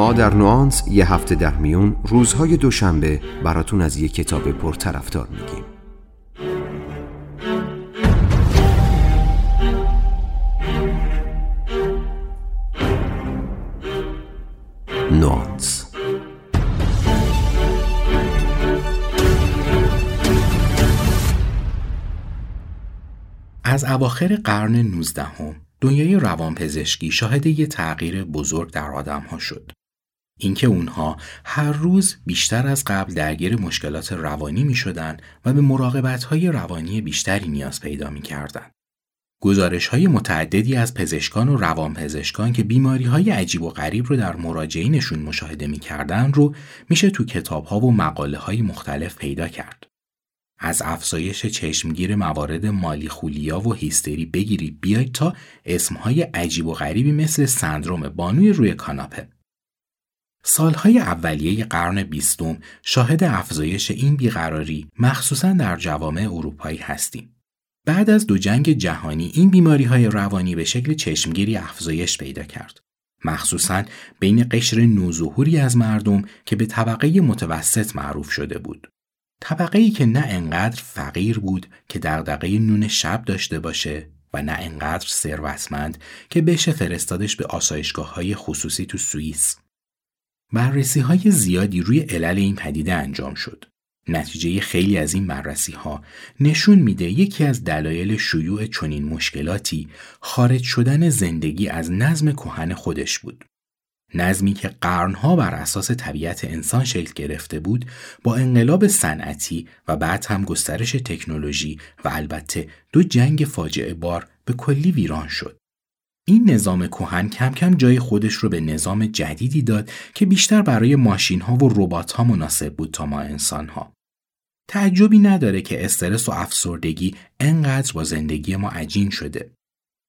ما در نوانس یه هفته در میون روزهای دوشنبه براتون از یه کتاب پرطرفدار میگیم نوانس از اواخر قرن 19 هم دنیای روانپزشکی شاهد یه تغییر بزرگ در آدم ها شد. اینکه اونها هر روز بیشتر از قبل درگیر مشکلات روانی می شدن و به مراقبت های روانی بیشتری نیاز پیدا می کردن. گزارش های متعددی از پزشکان و روانپزشکان که بیماری های عجیب و غریب رو در مراجعینشون مشاهده می کردن رو میشه تو کتاب ها و مقاله های مختلف پیدا کرد. از افزایش چشمگیر موارد مالی خولیا و هیستری بگیرید بیاید تا اسمهای عجیب و غریبی مثل سندروم بانوی روی کاناپه. سالهای اولیه قرن بیستم شاهد افزایش این بیقراری مخصوصا در جوامع اروپایی هستیم. بعد از دو جنگ جهانی این بیماری های روانی به شکل چشمگیری افزایش پیدا کرد. مخصوصا بین قشر نوظهوری از مردم که به طبقه متوسط معروف شده بود. طبقه ای که نه انقدر فقیر بود که دغدغه نون شب داشته باشه و نه انقدر ثروتمند که بشه فرستادش به آسایشگاه های خصوصی تو سوئیس. بررسی های زیادی روی علل این پدیده انجام شد. نتیجه خیلی از این بررسی ها نشون میده یکی از دلایل شیوع چنین مشکلاتی خارج شدن زندگی از نظم کهن خودش بود. نظمی که قرنها بر اساس طبیعت انسان شکل گرفته بود با انقلاب صنعتی و بعد هم گسترش تکنولوژی و البته دو جنگ فاجعه بار به کلی ویران شد. این نظام کهن کم کم جای خودش رو به نظام جدیدی داد که بیشتر برای ماشین ها و ربات ها مناسب بود تا ما انسان ها. تعجبی نداره که استرس و افسردگی انقدر با زندگی ما عجین شده.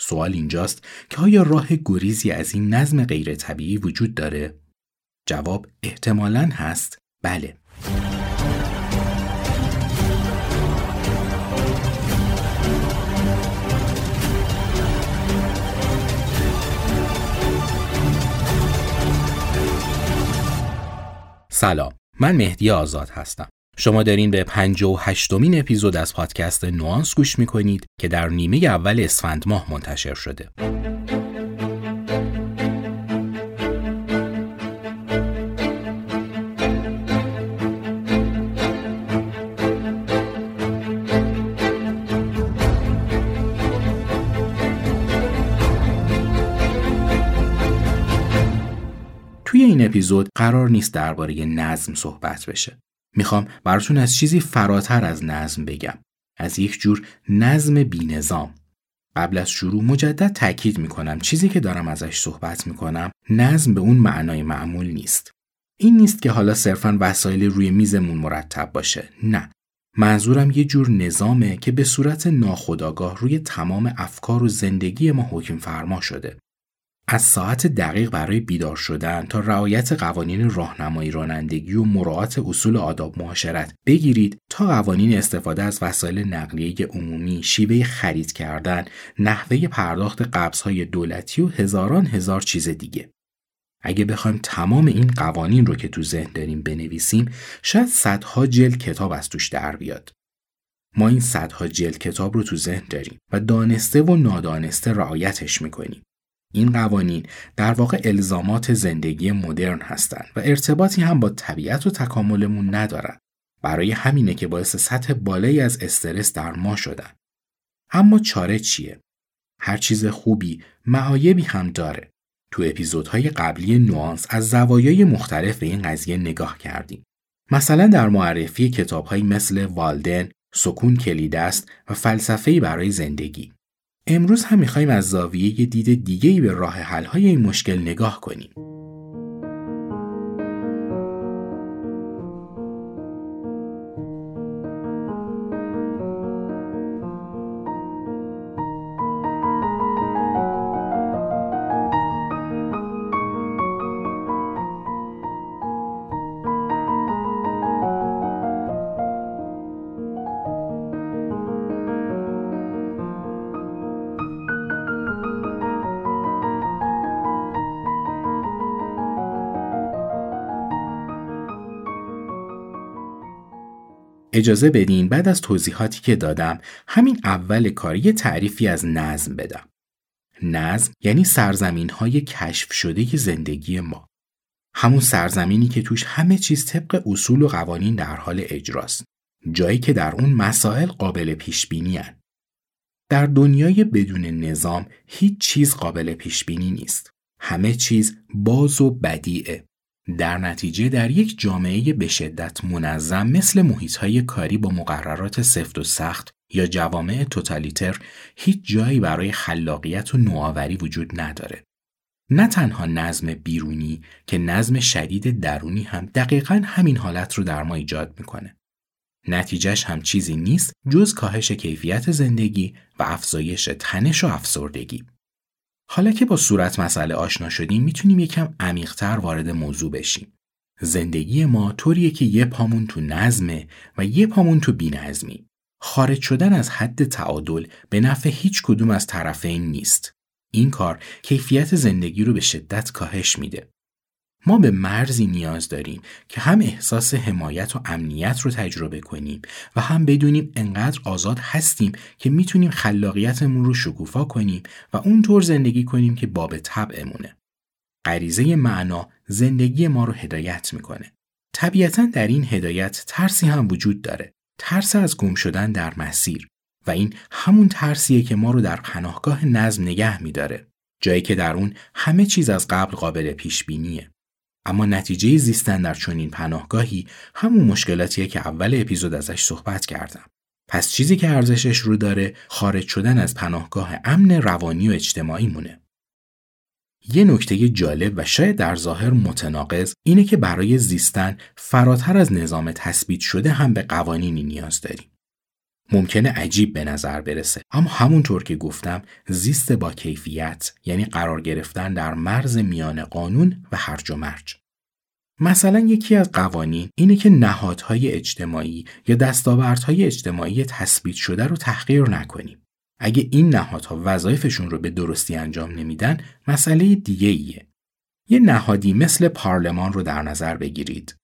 سوال اینجاست که آیا راه گریزی از این نظم غیر طبیعی وجود داره؟ جواب احتمالاً هست بله. سلام من مهدی آزاد هستم شما دارین به 58 مین اپیزود از پادکست نوانس گوش می‌کنید که در نیمه اول اسفند ماه منتشر شده. توی این اپیزود قرار نیست درباره نظم صحبت بشه. می‌خوام براتون از چیزی فراتر از نظم بگم. از یک جور نظم بینظام. قبل از شروع مجدد تاکید می‌کنم چیزی که دارم ازش صحبت می‌کنم نظم به اون معنای معمول نیست. این نیست که حالا صرفا وسایل روی میزمون مرتب باشه. نه. منظورم یه جور نظامه که به صورت ناخودآگاه روی تمام افکار و زندگی ما حکم فرما شده. از ساعت دقیق برای بیدار شدن تا رعایت قوانین راهنمایی رانندگی و مراعات اصول آداب معاشرت بگیرید تا قوانین استفاده از وسایل نقلیه عمومی، شیوه خرید کردن، نحوه پرداخت قبضهای دولتی و هزاران هزار چیز دیگه. اگه بخوایم تمام این قوانین رو که تو ذهن داریم بنویسیم، شاید صدها جلد کتاب از توش در بیاد. ما این صدها جلد کتاب رو تو ذهن داریم و دانسته و نادانسته رعایتش می‌کنیم. این قوانین در واقع الزامات زندگی مدرن هستند و ارتباطی هم با طبیعت و تکاملمون ندارن. برای همینه که باعث سطح بالایی از استرس در ما شدن. اما چاره چیه؟ هر چیز خوبی معایبی هم داره. تو اپیزودهای قبلی نوانس از زوایای مختلف به این قضیه نگاه کردیم. مثلا در معرفی کتابهایی مثل والدن، سکون کلید است و فلسفه‌ای برای زندگی. امروز هم می‌خوایم از زاویه یه دید دیگه‌ای به راه حل‌های این مشکل نگاه کنیم. اجازه بدین بعد از توضیحاتی که دادم همین اول کاری تعریفی از نظم بدم. نظم یعنی سرزمین های کشف شده زندگی ما. همون سرزمینی که توش همه چیز طبق اصول و قوانین در حال اجراست. جایی که در اون مسائل قابل پیش بینی در دنیای بدون نظام هیچ چیز قابل پیش بینی نیست. همه چیز باز و بدیعه. در نتیجه در یک جامعه به شدت منظم مثل محیطهای کاری با مقررات سفت و سخت یا جوامع توتالیتر هیچ جایی برای خلاقیت و نوآوری وجود نداره. نه تنها نظم بیرونی که نظم شدید درونی هم دقیقا همین حالت رو در ما ایجاد می‌کنه. نتیجهش هم چیزی نیست جز کاهش کیفیت زندگی و افزایش تنش و افسردگی. حالا که با صورت مسئله آشنا شدیم می‌تونیم یکم عمیقتر وارد موضوع بشیم. زندگی ما طوریه که یه پامون تو نظمه و یه پامون تو بینظمی. خارج شدن از حد تعادل به نفع هیچ کدوم از طرفین نیست. این کار کیفیت زندگی رو به شدت کاهش میده. ما به مرزی نیاز داریم که هم احساس حمایت و امنیت رو تجربه کنیم و هم بدونیم انقدر آزاد هستیم که می‌تونیم خلاقیتمون رو شکوفا کنیم و اونطور زندگی کنیم که باب طبعمونه. غریزه معنا زندگی ما رو هدایت می‌کنه. طبیعتا در این هدایت ترسی هم وجود داره. ترس از گم شدن در مسیر و این همون ترسیه که ما رو در پناهگاه نظم نگه میداره. جایی که در اون همه چیز از قبل قابل پیش بینیه. اما نتیجه زیستن در چنین پناهگاهی همون مشکلاتیه که اول اپیزود ازش صحبت کردم. پس چیزی که ارزشش رو داره خارج شدن از پناهگاه امن روانی و اجتماعی مونه. یه نکته جالب و شاید در ظاهر متناقض اینه که برای زیستن فراتر از نظام تثبیت شده هم به قوانینی نیاز داریم. ممکنه عجیب به نظر برسه. اما همونطور که گفتم زیست با کیفیت یعنی قرار گرفتن در مرز میان قانون و هرج و مرج. مثلا یکی از قوانین اینه که نهادهای اجتماعی یا دستاوردهای اجتماعی تثبیت شده رو تحقیر نکنیم. اگه این نهادها وظایفشون رو به درستی انجام نمیدن مسئله دیگه ایه. یه نهادی مثل پارلمان رو در نظر بگیرید.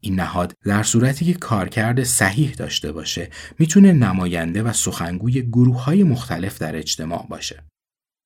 این نهاد در صورتی که کارکرد صحیح داشته باشه می‌تونه نماینده و سخنگوی گروه های مختلف در اجتماع باشه.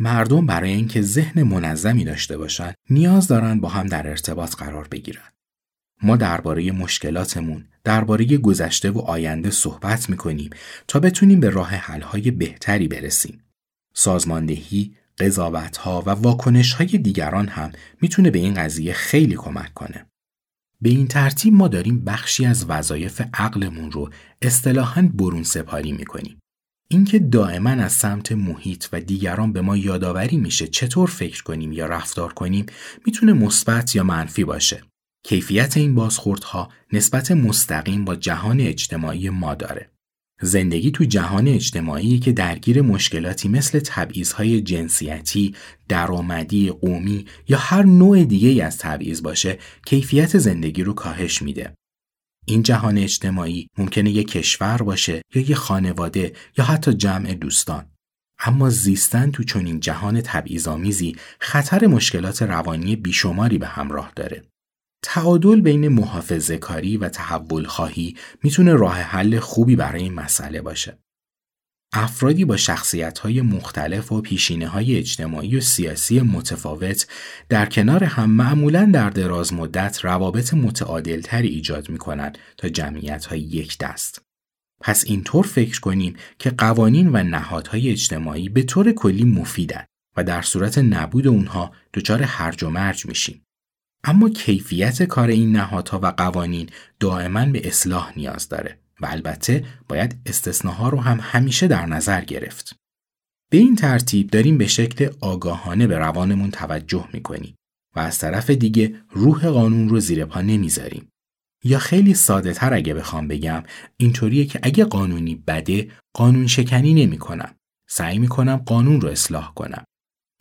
مردم برای اینکه ذهن منظمی داشته باشند نیاز دارن با هم در ارتباط قرار بگیرن. ما درباره مشکلاتمون، درباره گذشته و آینده صحبت می‌کنیم تا بتونیم به راه حل‌های بهتری برسیم. سازماندهی، قضاوتها و واکنش‌های دیگران هم می‌تونه به این قضیه خیلی کمک کنه. به این ترتیب ما داریم بخشی از وظایف عقلمون رو اصطلاحاً برون سپاری می‌کنیم. اینکه دائما از سمت محیط و دیگران به ما یادآوری میشه چطور فکر کنیم یا رفتار کنیم می‌تونه مثبت یا منفی باشه. کیفیت این بازخوردها نسبت مستقیم با جهان اجتماعی ما داره. زندگی تو جهان اجتماعی که درگیر مشکلاتی مثل تبعیضهای جنسیتی، درآمدی، قومی یا هر نوع دیگه از تبعیض باشه، کیفیت زندگی رو کاهش میده. این جهان اجتماعی ممکنه یک کشور باشه یا یه خانواده یا حتی جمع دوستان. اما زیستن تو چنین جهان تبعیض‌آمیزی خطر مشکلات روانی بیشماری به همراه داره. تعادل بین محافظه کاری و تحول خواهی می‌تونه راه حل خوبی برای این مسئله باشه. افرادی با شخصیت های مختلف و پیشینه های اجتماعی و سیاسی متفاوت در کنار هم معمولا در دراز مدت روابط متعادلتری ایجاد می کنند تا جمعیت های یک دست. پس اینطور فکر کنیم که قوانین و نهادهای اجتماعی به طور کلی مفیدن و در صورت نبود اونها دچار هرج و مرج میشیم. اما کیفیت کار این نهادها و قوانین دائما به اصلاح نیاز داره و البته باید استثناها رو هم همیشه در نظر گرفت. به این ترتیب داریم به شکل آگاهانه به روانمون توجه می‌کنیم و از طرف دیگه روح قانون رو زیر پا نمی‌ذاریم. یا خیلی ساده تر اگه بخوام بگم اینطوریه که اگه قانونی بده قانون شکنی نمی کنم. سعی می کنم قانون رو اصلاح کنم.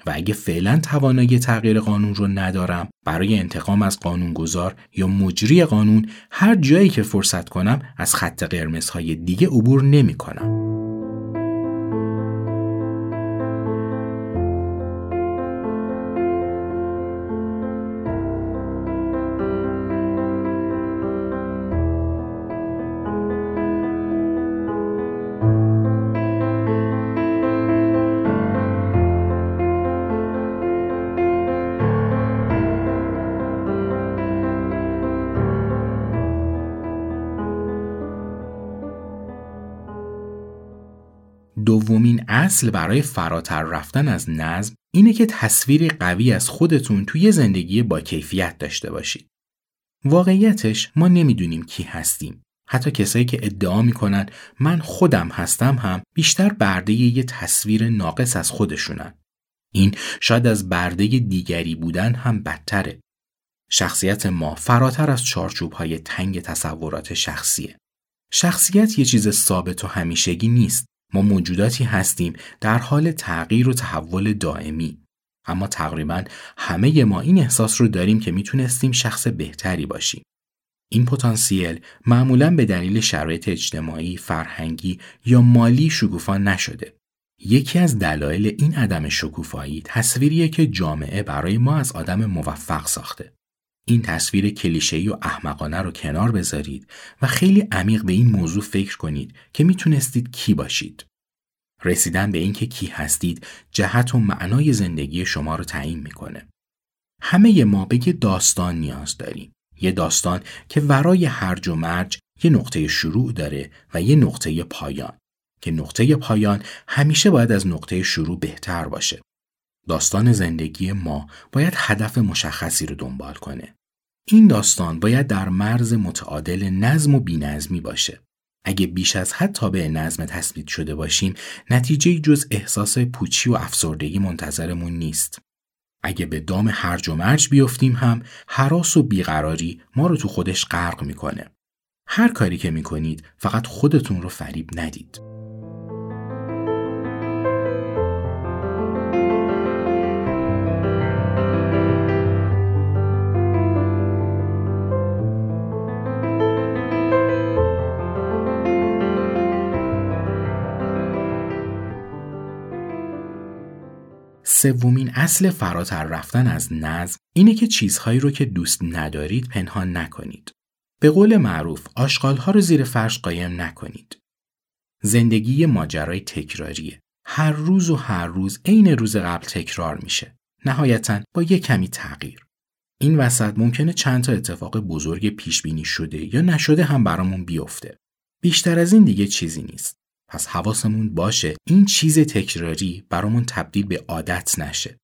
و اگه فعلا توانایی تغییر قانون رو ندارم برای انتقام از قانونگذار یا مجری قانون هر جایی که فرصت کنم از خط قرمزهای دیگه عبور نمی کنم. دومین اصل برای فراتر رفتن از نظم اینه که تصویر قوی از خودتون توی زندگی با کیفیت داشته باشید. واقعیتش ما نمی‌دونیم کی هستیم. حتی کسایی که ادعا می‌کنن من خودم هستم هم بیشتر برده یه تصویر ناقص از خودشونن. این شاید از برده دیگری بودن هم بدتره. شخصیت ما فراتر از چارچوب های تنگ تصورات شخصیه. شخصیت یه چیز ثابت و همیشگی نیست. ما موجوداتی هستیم در حال تغییر و تحول دائمی. اما تقریبا همه ما این احساس رو داریم که می‌تونستیم شخص بهتری باشیم. این پتانسیل معمولا به دلیل شرایط اجتماعی، فرهنگی یا مالی شکوفا نشده. یکی از دلایل این عدم شکوفایی تصویریه که جامعه برای ما از آدم موفق ساخته. این تصویر کلیشه‌ای و احمقانه رو کنار بذارید و خیلی عمیق به این موضوع فکر کنید که می‌تونستید کی باشید. رسیدن به اینکه کی هستید جهت و معنای زندگی شما رو تعیین می‌کنه. همه ما به یه داستان نیاز داریم. یه داستان که ورای هرج و مرج یه نقطه شروع داره و یه نقطه پایان که نقطه پایان همیشه باید از نقطه شروع بهتر باشه. داستان زندگی ما باید هدف مشخصی رو دنبال کنه. این داستان باید در مرز متعادل نظم و بینظمی باشه. اگه بیش از حد تابع نظم تثبیت شده باشیم نتیجه جز احساس پوچی و افسردگی منتظرمون نیست. اگه به دام هرج و مرج بیفتیم هم حراس و بیقراری ما رو تو خودش غرق می‌کنه. هر کاری که می‌کنید فقط خودتون رو فریب ندید. سومین اصل فراتر رفتن از نظم اینه که چیزهایی رو که دوست ندارید پنهان نکنید. به قول معروف آشغالها رو زیر فرش قایم نکنید. زندگی ماجرای تکراریه. هر روز و هر روز عین روز قبل تکرار میشه. نهایتا با یه کمی تغییر. این وسط ممکنه چند تا اتفاق بزرگ پیش بینی شده یا نشده هم برامون بیفته. بیشتر از این دیگه چیزی نیست. پس حواسمون باشه این چیز تکراری برامون تبدیل به عادت نشه.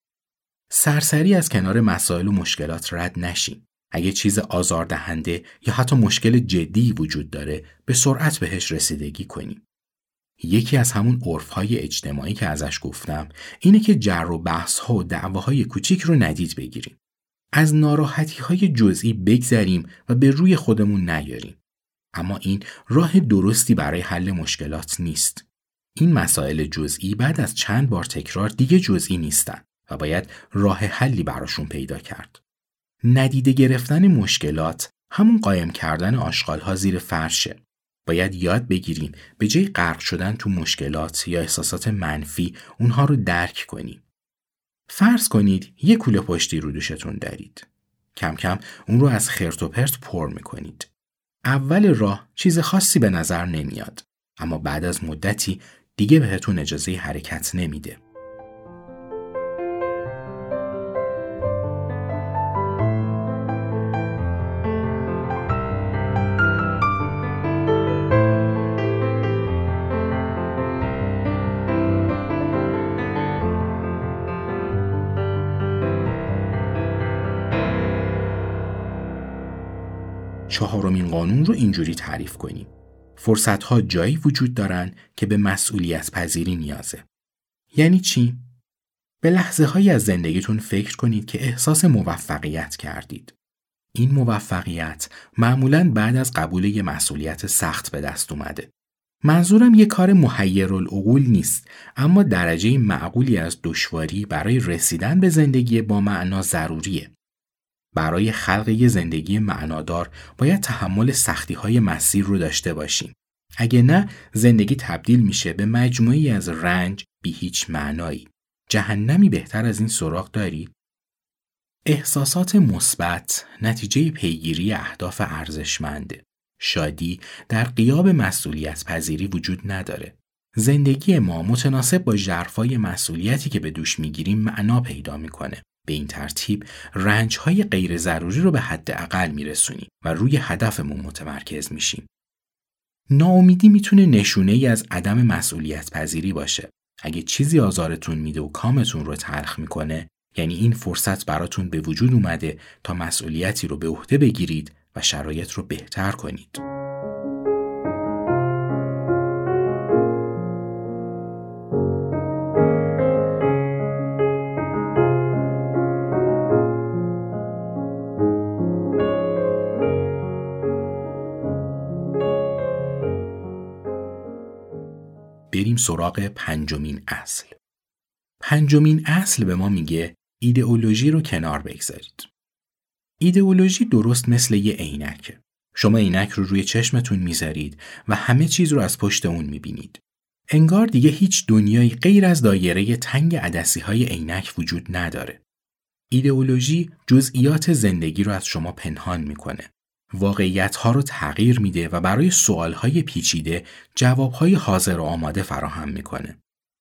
سرسری از کنار مسائل و مشکلات رد نشیم. اگه چیز آزاردهنده یا حتی مشکل جدی وجود داره به سرعت بهش رسیدگی کنیم. یکی از همون عرفهای اجتماعی که ازش گفتم اینه که جر و بحث ها و دعواهای کوچیک رو ندید بگیریم. از ناراحتی های جزئی بگذریم و به روی خودمون نیاریم. اما این راه درستی برای حل مشکلات نیست. این مسائل جزئی بعد از چند بار تکرار دیگه جزئی نیستن و باید راه حلی براشون پیدا کرد. ندیده گرفتن مشکلات همون قایم کردن آشغالها زیر فرشه. باید یاد بگیریم به جای غرق شدن تو مشکلات یا احساسات منفی اونها رو درک کنیم. فرض کنید یه کوله پشتی رو دوشتون دارید. کم کم اون رو از خرت و پرت پر می‌کنید. اول راه چیز خاصی به نظر نمیاد اما بعد از مدتی دیگه بهتون اجازه حرکت نمیده. چهارمین قانون رو اینجوری تعریف کنیم. فرصت ها جایی وجود دارن که به مسئولیت پذیری نیازه. یعنی چی؟ به لحظه هایی از زندگیتون فکر کنید که احساس موفقیت کردید. این موفقیت معمولا بعد از قبول یه مسئولیت سخت به دست اومده. منظورم یه کار العقول نیست اما درجه معقولی از دشواری برای رسیدن به زندگی با معنا ضروریه. برای خلق یه زندگی معنادار باید تحمل سختی های مسیر رو داشته باشیم. اگه نه زندگی تبدیل میشه به مجموعی از رنج بی هیچ معنایی. جهنمی بهتر از این سراغ دارید؟ احساسات مثبت نتیجه پیگیری اهداف ارزشمنده. شادی در قیاب مسئولیت پذیری وجود نداره. زندگی ما متناسب با جرفای مسئولیتی که به دوش می‌گیریم معنا پیدا می‌کنه. به این ترتیب رنج های غیر ضروری رو به حد اقل میرسونیم و روی هدفمون متمرکز میشیم. ناامیدی می‌تونه نشونه ای از عدم مسئولیت پذیری باشه. اگه چیزی آزارتون میده و کامتون رو تلخ می‌کنه یعنی این فرصت براتون به وجود اومده تا مسئولیتی رو به عهده بگیرید و شرایط رو بهتر کنید. بریم سراغ پنجمین اصل. پنجمین اصل به ما میگه ایدئولوژی رو کنار بگذارید. ایدئولوژی درست مثل یه عینکه. شما عینک رو روی چشمتون می‌ذارید و همه چیز رو از پشت اون می‌بینید. انگار دیگه هیچ دنیایی غیر از دایره تنگ عدسی های عینک وجود نداره. ایدئولوژی جزئیات زندگی رو از شما پنهان می‌کنه. واقعیت ها رو تغییر میده و برای سوال های پیچیده جواب های حاضر و آماده فراهم می‌کنه.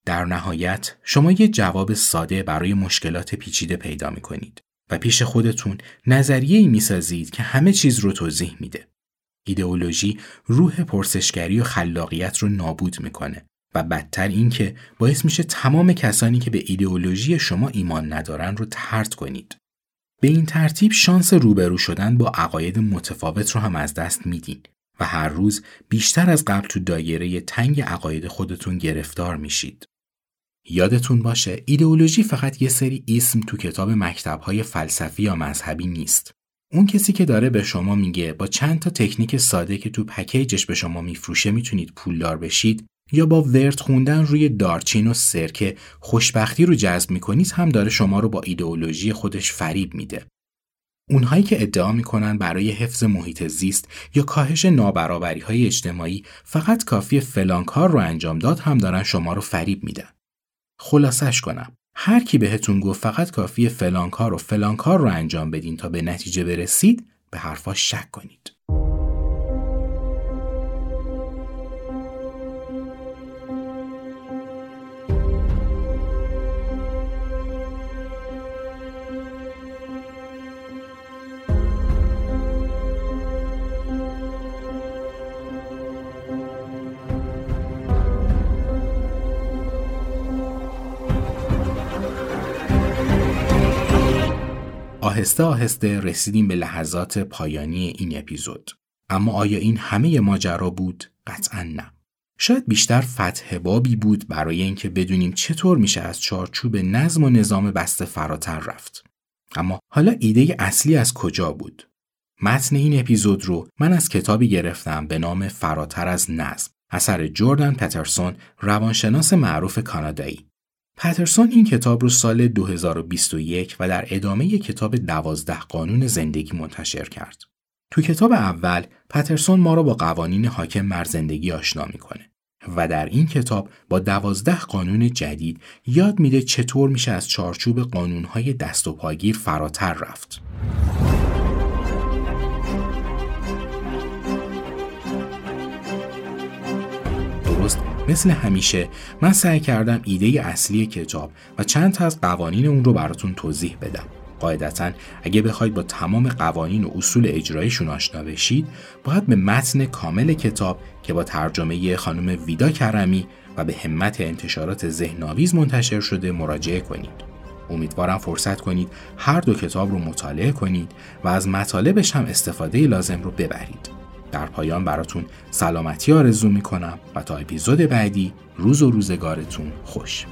در نهایت شما یه جواب ساده برای مشکلات پیچیده پیدا می‌کنید و پیش خودتون نظریه ای می‌سازید که همه چیز رو توضیح میده. ایدئولوژی روح پرسشگری و خلاقیت رو نابود می‌کنه و بدتر اینکه باعث میشه تمام کسانی که به ایدئولوژی شما ایمان ندارن رو ترد کنید. به این ترتیب شانس روبرو شدن با عقاید متفاوت رو هم از دست میدین و هر روز بیشتر از قبل تو دایره تنگ عقاید خودتون گرفتار میشید. یادتون باشه ایدئولوژی فقط یه سری اسم تو کتاب مکتبهای فلسفی یا مذهبی نیست. اون کسی که داره به شما میگه با چند تا تکنیک ساده که تو پکیجش به شما میفروشه می‌تونید پولدار بشید یا با ورد خوندن روی دارچین و سرکه خوشبختی رو جذب می‌کنید هم داره شما رو با ایدئولوژی خودش فریب میده. اونهایی که ادعا می‌کنن برای حفظ محیط زیست یا کاهش نابرابری های اجتماعی فقط کافی فلان کار رو انجام داد هم دارن شما رو فریب میدن. خلاصش کنم. هر کی بهتون گفت فقط کافی فلان کار و فلان کار رو انجام بدین تا به نتیجه برسید به حرفاش شک کنید. آهسته آهسته رسیدیم به لحظات پایانی این اپیزود. اما آیا این همه ماجرا بود؟ قطعا نه. شاید بیشتر فتح بابی بود برای اینکه بدونیم چطور میشه از چارچوب نظم و نظام بسته فراتر رفت. اما حالا ایده اصلی از کجا بود؟ متن این اپیزود رو من از کتابی گرفتم به نام فراتر از نظم اثر جردن پترسون روانشناس معروف کانادایی پترسون این کتاب رو سال 2021 و در ادامه کتاب دوازده قانون زندگی منتشر کرد. تو کتاب اول پترسون ما را با قوانین حاکم بر زندگی آشنا می‌کنه و در این کتاب با دوازده قانون جدید یاد میده چطور میشه از چارچوب قانونهای دست و پاگیر فراتر رفت. مثل همیشه من سعی کردم ایده اصلی کتاب و چند تا از قوانین اون رو براتون توضیح بدم. قاعدتا اگه بخواید با تمام قوانین و اصول اجرایشون آشنا بشید باید به متن کامل کتاب که با ترجمه خانم ویدا کرمی و به همت انتشارات ذهنآویز منتشر شده مراجعه کنید. امیدوارم فرصت کنید هر دو کتاب رو مطالعه کنید و از مطالبش هم استفاده لازم رو ببرید. در پایان براتون سلامتی آرزو می‌کنم و تا اپیزود بعدی روز و روزگارتون خوش.